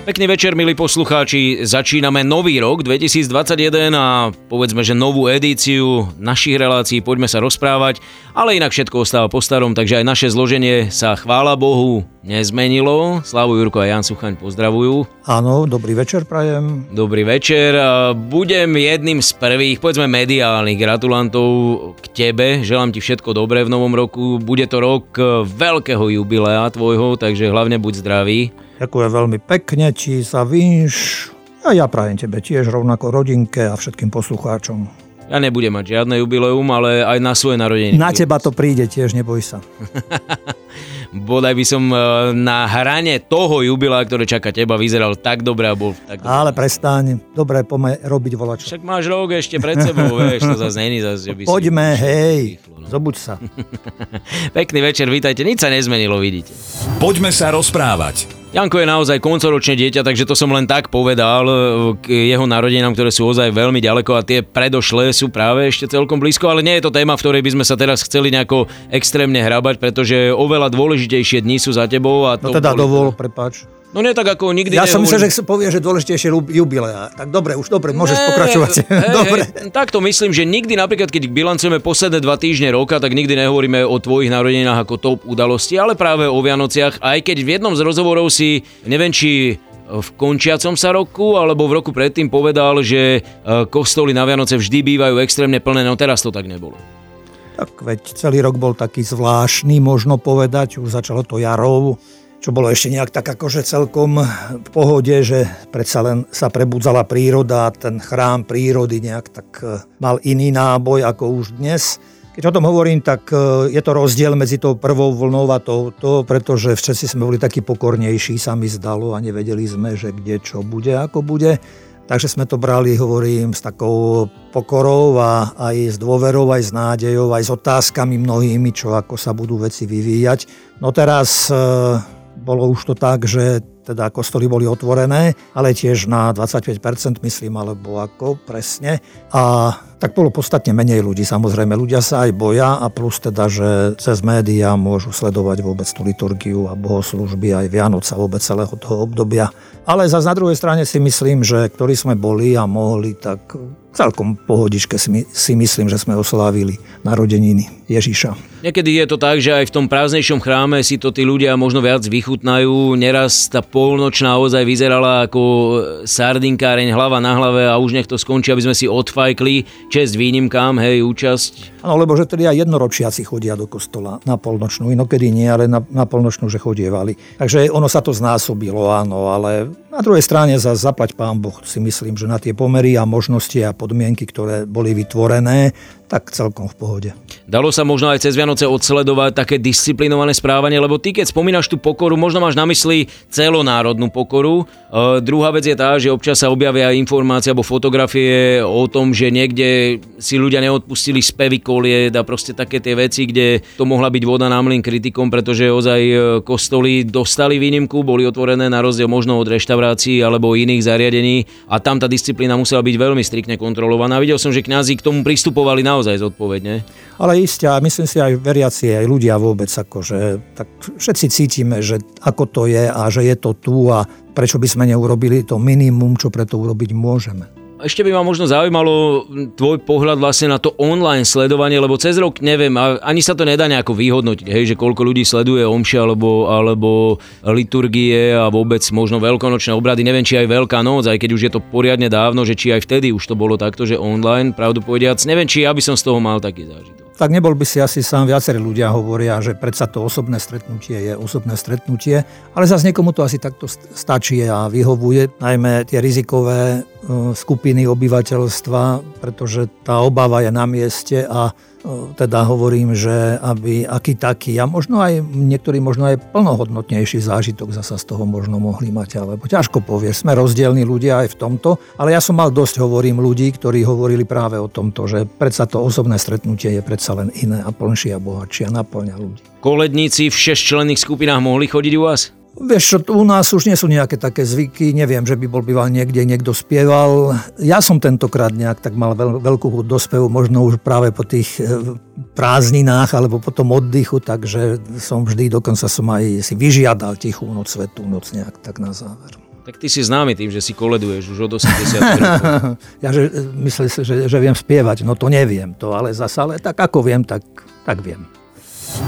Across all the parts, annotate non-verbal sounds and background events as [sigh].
Pekný večer, milí poslucháči. Začíname nový rok 2021 a povedzme, že novú edíciu našich relácií Poďme sa rozprávať, ale inak všetko ostáva po starom, takže aj naše zloženie sa chvála Bohu nezmenilo. Slavu Jurko a Jan Suchaň pozdravujú. Áno, dobrý večer prajem. Dobrý večer. Budem jedným z prvých, povedzme mediálnych gratulantov k tebe. Želám ti všetko dobré v novom roku. Bude to rok veľkého jubilea tvojho, takže hlavne buď zdravý. Ďakujem veľmi pekne, či sa vynš. A ja prajem tebe tiež rovnako rodinke a všetkým poslucháčom. Ja nebudem mať žiadne jubileum, ale aj na svoje narodeniny. Na teba to príde tiež, neboj sa. [laughs] Bodaj by som e, na hrane toho jubilea, ktoré čaká teba, vyzeral tak dobre a bol tak dobre. Ale prestaň, dobre, poďme robiť volačo. Však máš rok ešte pred sebou, vieš, to zase není zase, že by si... Poďme, hej, zobuď sa. [laughs] Pekný večer, vítajte, nič sa nezmenilo, vidíte. Poďme sa rozprávať. Janko je naozaj koncoročné dieťa, takže to som len tak povedal e, k jeho narodinám, ktoré sú ozaj veľmi ďaleko a tie predošlé sú práve ešte celkom blízko, ale nie je to téma, v ktorej by sme sa teraz chceli nejako extrémne hrabať, pretože oveľa dôležitejšie dni sú za tebou. A to no teda boli... dovol, prepáč. No nie tak ako nikdy Ja som myslel, že povie, že dôležitejšie jubilea. Tak dobre, už dobre, môžeš ne, pokračovať. Hej, [laughs] dobre. Hej, tak to myslím, že nikdy napríklad, keď bilancujeme posledné dva týždne roka, tak nikdy nehovoríme o tvojich narodeninách ako top udalosti, ale práve o Vianociach, aj keď v jednom z rozhovorov si, neviem či v končiacom sa roku, alebo v roku predtým povedal, že e, kostoly na Vianoce vždy bývajú extrémne plné, no teraz to tak nebolo. Tak veď celý rok bol taký zvláštny, možno povedať, už začalo to jarou, čo bolo ešte nejak tak akože celkom v pohode, že predsa len sa prebudzala príroda, ten chrám prírody nejak tak e, mal iný náboj ako už dnes. Keď o tom hovorím, tak e, je to rozdiel medzi tou prvou vlnou a touto, pretože všetci sme boli takí pokornejší, sa mi zdalo a nevedeli sme, že kde čo bude, ako bude. Takže sme to brali, hovorím, s takou pokorou a aj s dôverou, aj s nádejou, aj s otázkami mnohými, čo ako sa budú veci vyvíjať. No teraz e, bolo už to tak, že teda kostoly boli otvorené, ale tiež na 25% myslím, alebo ako presne. A tak bolo podstatne menej ľudí. Samozrejme, ľudia sa aj boja a plus teda, že cez médiá môžu sledovať vôbec tú liturgiu a bohoslužby aj Vianoca vôbec celého toho obdobia. Ale zase na druhej strane si myslím, že ktorí sme boli a mohli, tak celkom pohodičke si, myslím, že sme oslávili narodeniny Ježiša. Niekedy je to tak, že aj v tom prázdnejšom chráme si to tí ľudia možno viac vychutnajú. Neraz tá polnočná ozaj vyzerala ako sardinkáreň hlava na hlave a už nech to skončí, aby sme si odfajkli. Čest výnimkám, hej, účasť. Áno, lebo že tedy aj jednoročiaci chodia do kostola na polnočnú. Inokedy nie, ale na, na polnočnú, že chodievali. Takže ono sa to znásobilo, áno, ale na druhej strane za zaplať pán Boh si myslím, že na tie pomery a možnosti a podmienky, ktoré boli vytvorené, tak celkom v pohode. Dalo sa možno aj cez Vianoce odsledovať také disciplinované správanie, lebo ty keď spomínaš tú pokoru, možno máš na mysli celonárodnú pokoru. E, druhá vec je tá, že občas sa objavia informácie alebo fotografie o tom, že niekde si ľudia neodpustili spevy koliet a proste také tie veci, kde to mohla byť voda na mlyn kritikom, pretože ozaj e, kostoly dostali výnimku, boli otvorené na rozdiel možno od reštaurácií alebo iných zariadení a tam tá disciplína musela byť veľmi striktne kontrolovaná. Videl som, že kňazi k tomu pristupovali naozaj naozaj zodpovedne. Ale isté, a myslím si aj veriaci, aj ľudia vôbec, akože, tak všetci cítime, že ako to je a že je to tu a prečo by sme neurobili to minimum, čo preto urobiť môžeme. Ešte by ma možno zaujímalo tvoj pohľad vlastne na to online sledovanie, lebo cez rok neviem, ani sa to nedá nejako vyhodnotiť, hej, že koľko ľudí sleduje omše alebo, alebo liturgie a vôbec možno veľkonočné obrady, neviem, či aj Veľká noc, aj keď už je to poriadne dávno, že či aj vtedy už to bolo takto, že online, pravdu povediac, neviem, či ja by som z toho mal taký zážitok tak nebol by si asi sám. Viacerí ľudia hovoria, že predsa to osobné stretnutie je osobné stretnutie, ale zase niekomu to asi takto stačí a vyhovuje, najmä tie rizikové skupiny obyvateľstva, pretože tá obava je na mieste a teda hovorím, že aby aký taký a možno aj niektorí možno aj plnohodnotnejší zážitok zasa z toho možno mohli mať, alebo ťažko povieš, sme rozdielni ľudia aj v tomto, ale ja som mal dosť, hovorím, ľudí, ktorí hovorili práve o tomto, že predsa to osobné stretnutie je predsa len iné a plnšie a bohatšie a naplňa ľudí. Koledníci v šesťčlenných skupinách mohli chodiť u vás? Vieš čo, u nás už nie sú nejaké také zvyky, neviem, že by bol býval niekde, niekto spieval. Ja som tentokrát nejak tak mal veľ, veľkú chuť do spevu, možno už práve po tých e, prázdninách alebo po tom oddychu, takže som vždy, dokonca som aj si vyžiadal tichú noc, svetú noc nejak tak na záver. Tak ty si známy tým, že si koleduješ už od 80 rokov. [laughs] ja že, myslím si, že, že viem spievať, no to neviem to, ale zase, ale tak ako viem, tak, tak viem.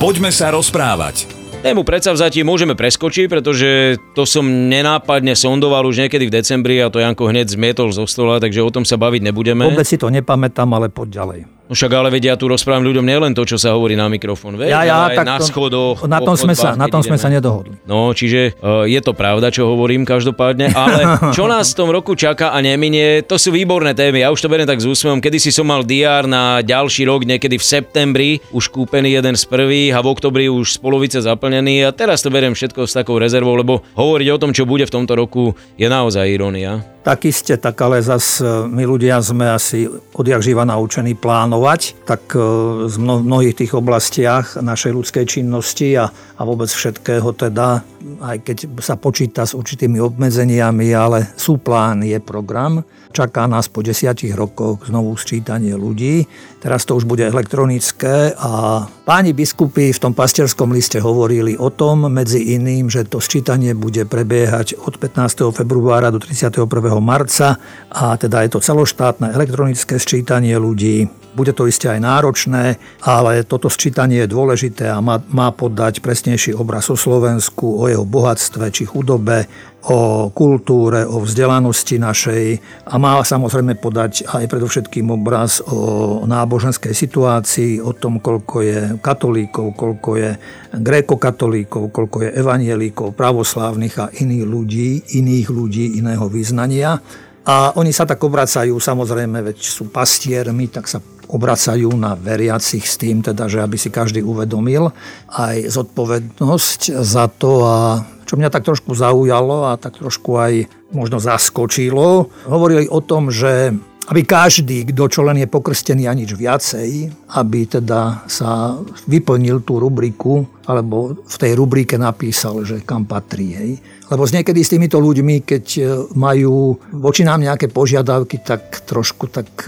Poďme sa rozprávať. Tému predsavzatie môžeme preskočiť, pretože to som nenápadne sondoval už niekedy v decembri a to Janko hneď zmietol zo stola, takže o tom sa baviť nebudeme. Vôbec si to nepamätám, ale poď ďalej. No však ale vedia, ja tu rozprávam ľuďom nielen to, čo sa hovorí na mikrofón, veď, ja, ja, aj tak na to, schodoch. Na tom, sme sa, na tom sme sa nedohodli. No, čiže uh, je to pravda, čo hovorím každopádne, ale [laughs] čo nás v tom roku čaká a neminie, to sú výborné témy. Ja už to beriem tak s úsmevom. Kedy si som mal DR na ďalší rok, niekedy v septembri, už kúpený jeden z prvých a v oktobri už z polovice zaplnený a teraz to beriem všetko s takou rezervou, lebo hovoriť o tom, čo bude v tomto roku, je naozaj irónia. Tak iste, tak ale zas e, my ľudia sme asi odjak živa naučení plánovať, tak e, z mnohých tých oblastiach našej ľudskej činnosti a, a vôbec všetkého teda, aj keď sa počíta s určitými obmedzeniami, ale sú plán, je program. Čaká nás po desiatich rokoch znovu sčítanie ľudí. Teraz to už bude elektronické a páni biskupy v tom pastierskom liste hovorili o tom, medzi iným, že to sčítanie bude prebiehať od 15. februára do 31 marca a teda je to celoštátne elektronické sčítanie ľudí. Bude to isté aj náročné, ale toto sčítanie je dôležité a má, má podať presnejší obraz o Slovensku, o jeho bohatstve či chudobe, o kultúre, o vzdelanosti našej a má samozrejme podať aj predovšetkým obraz o náboženskej situácii, o tom, koľko je katolíkov, koľko je grékokatolíkov, koľko je evanielíkov, pravoslávnych a iných ľudí, iných ľudí iného význania. A oni sa tak obracajú, samozrejme, veď sú pastiermi, tak sa obracajú na veriacich s tým, teda, že aby si každý uvedomil aj zodpovednosť za to a čo mňa tak trošku zaujalo a tak trošku aj možno zaskočilo, hovorili o tom, že aby každý, kto čo len je pokrstený a nič viacej, aby teda sa vyplnil tú rubriku, alebo v tej rubrike napísal, že kam patrí. Hej. Lebo z niekedy s týmito ľuďmi, keď e, majú voči nám nejaké požiadavky, tak trošku tak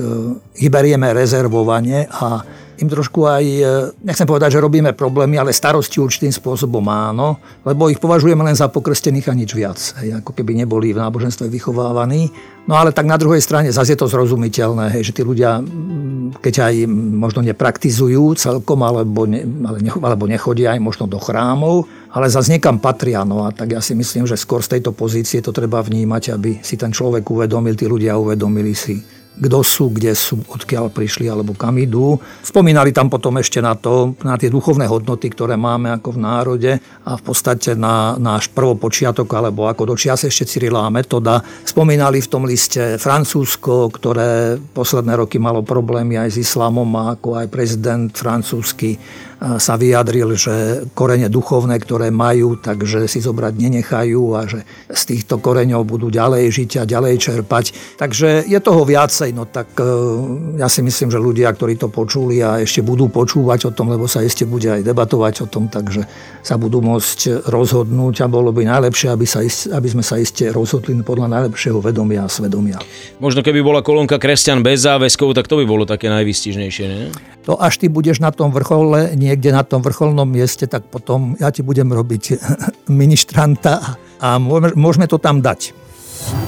hyberieme e, rezervovanie a im trošku aj, e, nechcem povedať, že robíme problémy, ale starosti určitým spôsobom áno, lebo ich považujeme len za pokrstených a nič viac, hej, ako keby neboli v náboženstve vychovávaní. No ale tak na druhej strane zase je to zrozumiteľné, hej, že tí ľudia, keď aj možno nepraktizujú celkom, alebo, ne, alebo nechodia aj možno do chrámov, ale zase niekam patria. No a tak ja si myslím, že skôr z tejto pozície to treba vnímať, aby si ten človek uvedomil, tí ľudia uvedomili si, kto sú, kde sú, odkiaľ prišli alebo kam idú. Spomínali tam potom ešte na to, na tie duchovné hodnoty, ktoré máme ako v národe a v podstate na náš prvopočiatok alebo ako dočias ešte Cyrila a Metoda. Spomínali v tom liste Francúzsko, ktoré posledné roky malo problémy aj s islamom a ako aj prezident francúzsky sa vyjadril, že korene duchovné, ktoré majú, takže si zobrať nenechajú a že z týchto koreňov budú ďalej žiť a ďalej čerpať. Takže je toho viacej, no tak e, ja si myslím, že ľudia, ktorí to počuli a ešte budú počúvať o tom, lebo sa ešte bude aj debatovať o tom, takže sa budú môcť rozhodnúť a bolo by najlepšie, aby, sa, aby sme sa iste rozhodli podľa najlepšieho vedomia a svedomia. Možno keby bola kolónka kresťan bez záväzkov, tak to by bolo také najvystižnejšie, nie? To až ty budeš na tom vrchole, niekde na tom vrcholnom mieste, tak potom ja ti budem robiť [laughs] ministranta a môžeme to tam dať.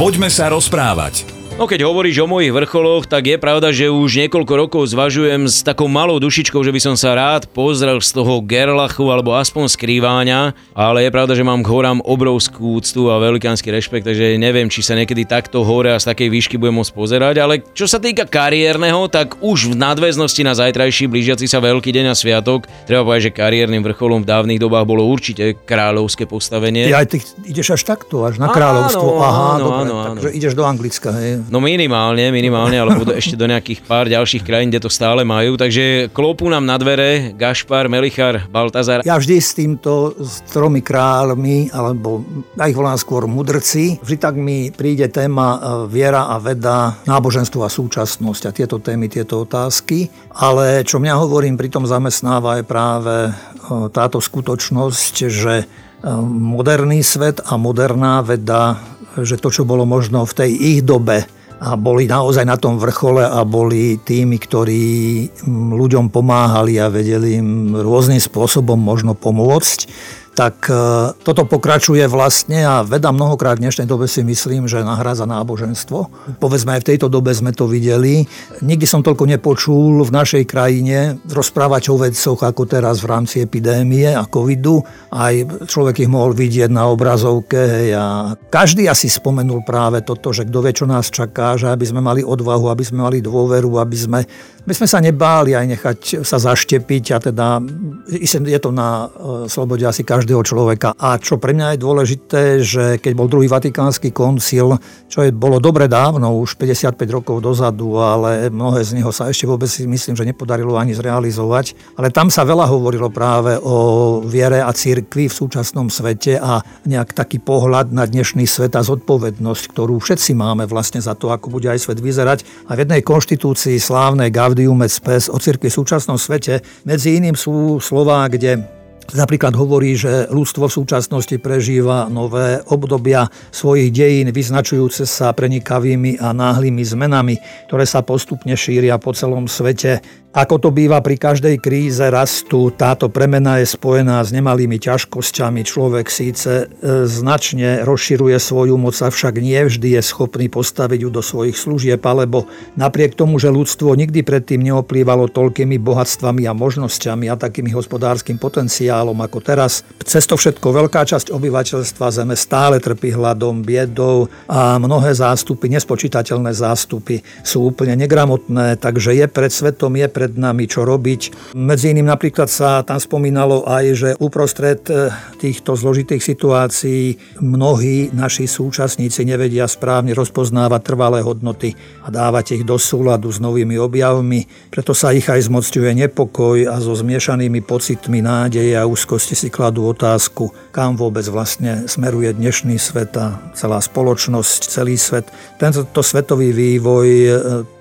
Poďme sa rozprávať. No keď hovoríš o mojich vrcholoch, tak je pravda, že už niekoľko rokov zvažujem s takou malou dušičkou, že by som sa rád pozrel z toho Gerlachu alebo aspoň skrýváňa, ale je pravda, že mám k horám obrovskú úctu a velikánsky rešpekt, takže neviem, či sa niekedy takto hore a z takej výšky budem môcť pozerať, ale čo sa týka kariérneho, tak už v nadväznosti na zajtrajší blížiaci sa veľký deň a sviatok, treba povedať, že kariérnym vrcholom v dávnych dobách bolo určite kráľovské postavenie. Ty aj ty ideš až takto, až na kráľovstvo. Áno, Aha, áno, dobre, áno, takže áno. ideš do Anglicka, hej. No minimálne, minimálne, alebo do, ešte do nejakých pár ďalších krajín, kde to stále majú. Takže klopú nám na dvere Gašpar, Melichar, Baltazar. Ja vždy s týmto, s tromi kráľmi, alebo ja ich volám skôr mudrci, vždy tak mi príde téma e, viera a veda, náboženstvo a súčasnosť a tieto témy, tieto otázky. Ale čo mňa hovorím, pri tom zamestnáva je práve e, táto skutočnosť, že moderný svet a moderná veda, že to, čo bolo možno v tej ich dobe a boli naozaj na tom vrchole a boli tými, ktorí ľuďom pomáhali a vedeli im rôznym spôsobom možno pomôcť tak e, toto pokračuje vlastne a veda mnohokrát v dnešnej dobe si myslím, že nahrádza náboženstvo. Povedzme aj v tejto dobe sme to videli. Nikdy som toľko nepočul v našej krajine rozprávať o vedcoch ako teraz v rámci epidémie a covidu. Aj človek ich mohol vidieť na obrazovke. A každý asi spomenul práve toto, že kto vie, čo nás čaká, že aby sme mali odvahu, aby sme mali dôveru, aby sme my sme sa nebáli aj nechať sa zaštepiť a teda je to na e, slobode asi každého človeka. A čo pre mňa je dôležité, že keď bol druhý vatikánsky koncil, čo je, bolo dobre dávno, už 55 rokov dozadu, ale mnohé z neho sa ešte vôbec myslím, že nepodarilo ani zrealizovať. Ale tam sa veľa hovorilo práve o viere a cirkvi v súčasnom svete a nejak taký pohľad na dnešný svet a zodpovednosť, ktorú všetci máme vlastne za to, ako bude aj svet vyzerať. A v jednej konštitúcii slávnej Gaudium et Spes o cirkvi v súčasnom svete. Medzi iným sú slová, kde Napríklad hovorí, že ľudstvo v súčasnosti prežíva nové obdobia svojich dejín, vyznačujúce sa prenikavými a náhlymi zmenami, ktoré sa postupne šíria po celom svete. Ako to býva pri každej kríze rastu, táto premena je spojená s nemalými ťažkosťami. Človek síce e, značne rozširuje svoju moc, avšak nie vždy je schopný postaviť ju do svojich služieb, alebo napriek tomu, že ľudstvo nikdy predtým neoplývalo toľkými bohatstvami a možnosťami a takými hospodárskym potenciálom ako teraz. Cez to všetko veľká časť obyvateľstva Zeme stále trpí hladom, biedou a mnohé zástupy, nespočítateľné zástupy sú úplne negramotné, takže je pred svetom, je pred pred nami, čo robiť. Medzi iným napríklad sa tam spomínalo aj, že uprostred e, týchto zložitých situácií mnohí naši súčasníci nevedia správne rozpoznávať trvalé hodnoty a dávať ich do súladu s novými objavmi. Preto sa ich aj zmocťuje nepokoj a so zmiešanými pocitmi nádeje a úzkosti si kladú otázku, kam vôbec vlastne smeruje dnešný svet a celá spoločnosť, celý svet. Tento svetový vývoj e,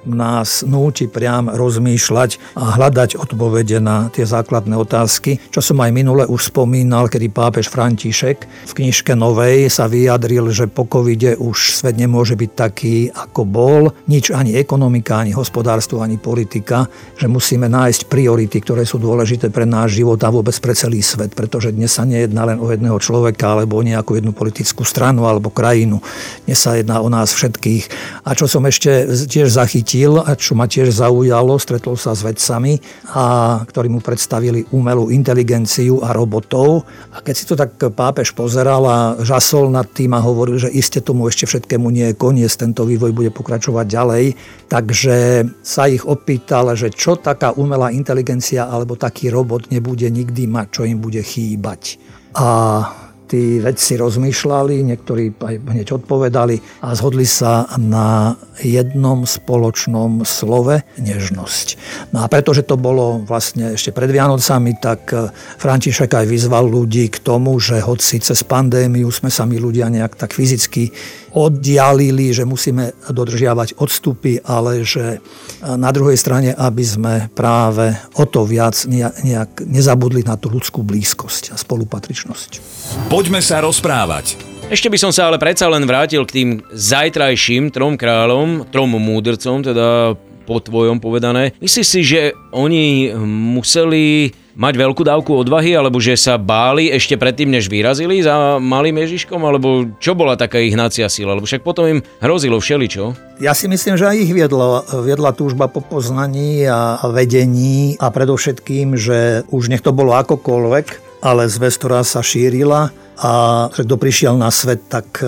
nás núti priam rozmýšľať a hľadať odpovede na tie základné otázky, čo som aj minule už spomínal, kedy pápež František v knižke Novej sa vyjadril, že po covide už svet nemôže byť taký, ako bol, nič ani ekonomika, ani hospodárstvo, ani politika, že musíme nájsť priority, ktoré sú dôležité pre náš život a vôbec pre celý svet, pretože dnes sa nejedná len o jedného človeka alebo o nejakú jednu politickú stranu alebo krajinu. Dnes sa jedná o nás všetkých. A čo som ešte tiež zachytil, chytil a čo ma tiež zaujalo, stretol sa s vedcami, a, ktorí mu predstavili umelú inteligenciu a robotov. A keď si to tak pápež pozeral a žasol nad tým a hovoril, že iste tomu ešte všetkému nie je koniec, tento vývoj bude pokračovať ďalej, takže sa ich opýtal, že čo taká umelá inteligencia alebo taký robot nebude nikdy mať, čo im bude chýbať. A tí vedci rozmýšľali, niektorí aj hneď odpovedali a zhodli sa na jednom spoločnom slove nežnosť. No a pretože to bolo vlastne ešte pred Vianocami, tak František aj vyzval ľudí k tomu, že hoci cez pandémiu sme sa my ľudia nejak tak fyzicky oddialili, že musíme dodržiavať odstupy, ale že na druhej strane, aby sme práve o to viac nejak nezabudli na tú ľudskú blízkosť a spolupatričnosť. Poďme sa rozprávať. Ešte by som sa ale predsa len vrátil k tým zajtrajším trom kráľom, trom múdrcom, teda po tvojom povedané. Myslíš si, že oni museli mať veľkú dávku odvahy, alebo že sa báli ešte predtým, než vyrazili za malým Ježiškom, alebo čo bola taká ich hnacia sila? Lebo však potom im hrozilo všeličo. Ja si myslím, že aj ich viedla, viedla túžba po poznaní a vedení a predovšetkým, že už nech to bolo akokoľvek, ale zväz, ktorá sa šírila a že kto prišiel na svet, tak e,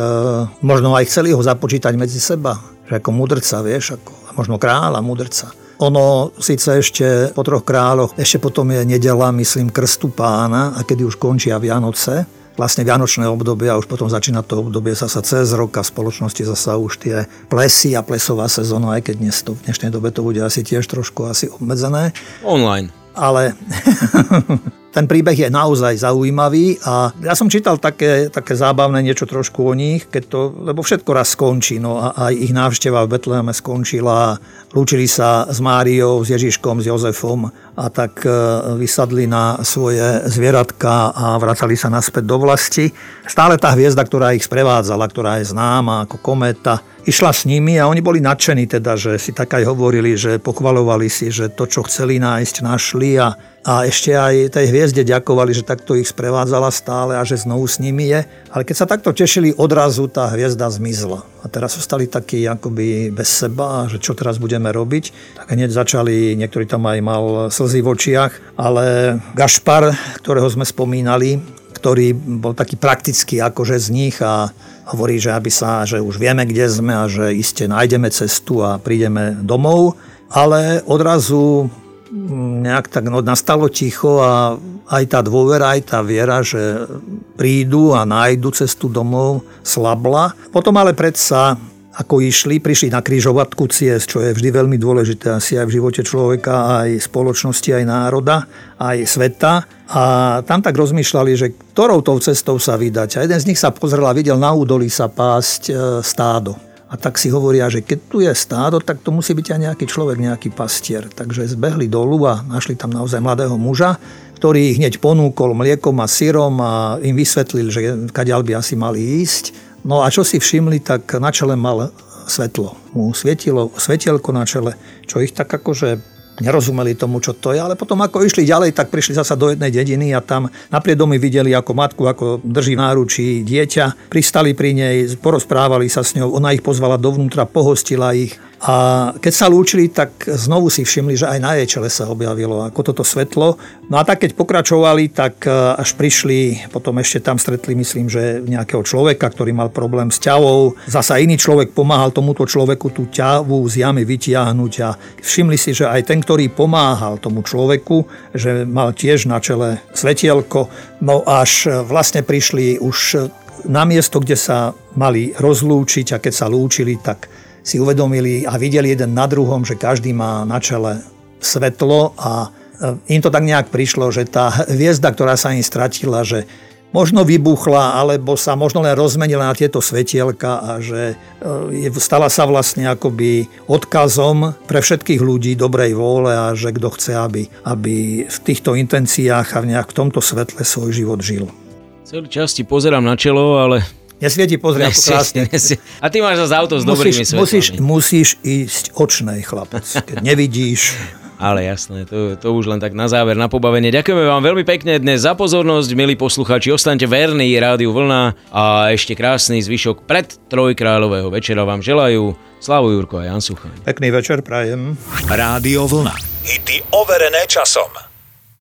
možno aj chceli ho započítať medzi seba. Že ako mudrca, vieš, ako, možno kráľa, mudrca. Ono síce ešte po troch kráľoch, ešte potom je nedela, myslím, krstu pána a kedy už končia Vianoce, vlastne vianočné obdobie a už potom začína to obdobie zasa cez rok a v spoločnosti zasa už tie plesy a plesová sezóna, aj keď dnes to, v dnešnej dobe to bude asi tiež trošku asi obmedzené. Online. ale [laughs] ten príbeh je naozaj zaujímavý a ja som čítal také, také zábavné niečo trošku o nich, keď to, lebo všetko raz skončí, no a aj ich návšteva v Betleheme skončila, lúčili sa s Máriou, s Ježiškom, s Jozefom a tak e, vysadli na svoje zvieratka a vracali sa naspäť do vlasti. Stále tá hviezda, ktorá ich sprevádzala, ktorá je známa ako kometa, išla s nimi a oni boli nadšení teda, že si tak aj hovorili, že pochvalovali si, že to, čo chceli nájsť, našli a a ešte aj tej hviezde ďakovali, že takto ich sprevádzala stále a že znovu s nimi je. Ale keď sa takto tešili, odrazu tá hviezda zmizla. A teraz ostali takí akoby bez seba, že čo teraz budeme robiť. Tak hneď začali, niektorý tam aj mal slzy v očiach, ale Gašpar, ktorého sme spomínali, ktorý bol taký praktický akože z nich a hovorí, že aby sa, že už vieme, kde sme a že iste nájdeme cestu a prídeme domov. Ale odrazu nejak tak no, nastalo ticho a aj tá dôvera, aj tá viera, že prídu a nájdu cestu domov, slabla. Potom ale predsa ako išli, prišli na krížovatku ciest, čo je vždy veľmi dôležité asi aj v živote človeka, aj spoločnosti, aj národa, aj sveta. A tam tak rozmýšľali, že ktorou tou cestou sa vydať. A jeden z nich sa pozrel a videl na údolí sa pásť e, stádo. A tak si hovoria, že keď tu je stádo, tak to musí byť aj nejaký človek, nejaký pastier. Takže zbehli dolu a našli tam naozaj mladého muža, ktorý ich hneď ponúkol mliekom a syrom a im vysvetlil, že kadiaľ by asi mali ísť. No a čo si všimli, tak na čele mal svetlo. Mu svietilo svetielko na čele, čo ich tak akože nerozumeli tomu, čo to je, ale potom ako išli ďalej, tak prišli zasa do jednej dediny a tam na priedomi videli ako matku, ako drží náručí dieťa, pristali pri nej, porozprávali sa s ňou, ona ich pozvala dovnútra, pohostila ich a keď sa lúčili, tak znovu si všimli, že aj na jej čele sa objavilo ako toto svetlo. No a tak keď pokračovali, tak e, až prišli, potom ešte tam stretli, myslím, že nejakého človeka, ktorý mal problém s ťavou. Zasa iný človek pomáhal tomuto človeku tú ťavu z jamy vytiahnuť a všimli si, že aj ten, ktorý pomáhal tomu človeku, že mal tiež na čele svetielko. No až vlastne prišli už na miesto, kde sa mali rozlúčiť a keď sa lúčili, tak si uvedomili a videli jeden na druhom, že každý má na čele svetlo a e, im to tak nejak prišlo, že tá hviezda, ktorá sa im stratila, že možno vybuchla, alebo sa možno len rozmenila na tieto svetielka a že e, stala sa vlastne akoby odkazom pre všetkých ľudí dobrej vôle a že kto chce, aby, aby v týchto intenciách a v nejak v tomto svetle svoj život žil. Celý čas ti pozerám na čelo, ale Nesvieti, pozri, ako krásne. Nesvieti. A ty máš za auto s dobrými svetlami. Musíš, musíš ísť očnej, chlapec. Keď nevidíš, ale jasné, to, to už len tak na záver, na pobavenie. Ďakujeme vám veľmi pekne dnes za pozornosť, milí poslucháči. Ostaňte verní Rádiu Vlna a ešte krásny zvyšok pred Trojkráľového večera vám želajú Slavu Jurko a Jan Suchaň. Pekný večer prajem. Rádio Vlna. Hity overené časom.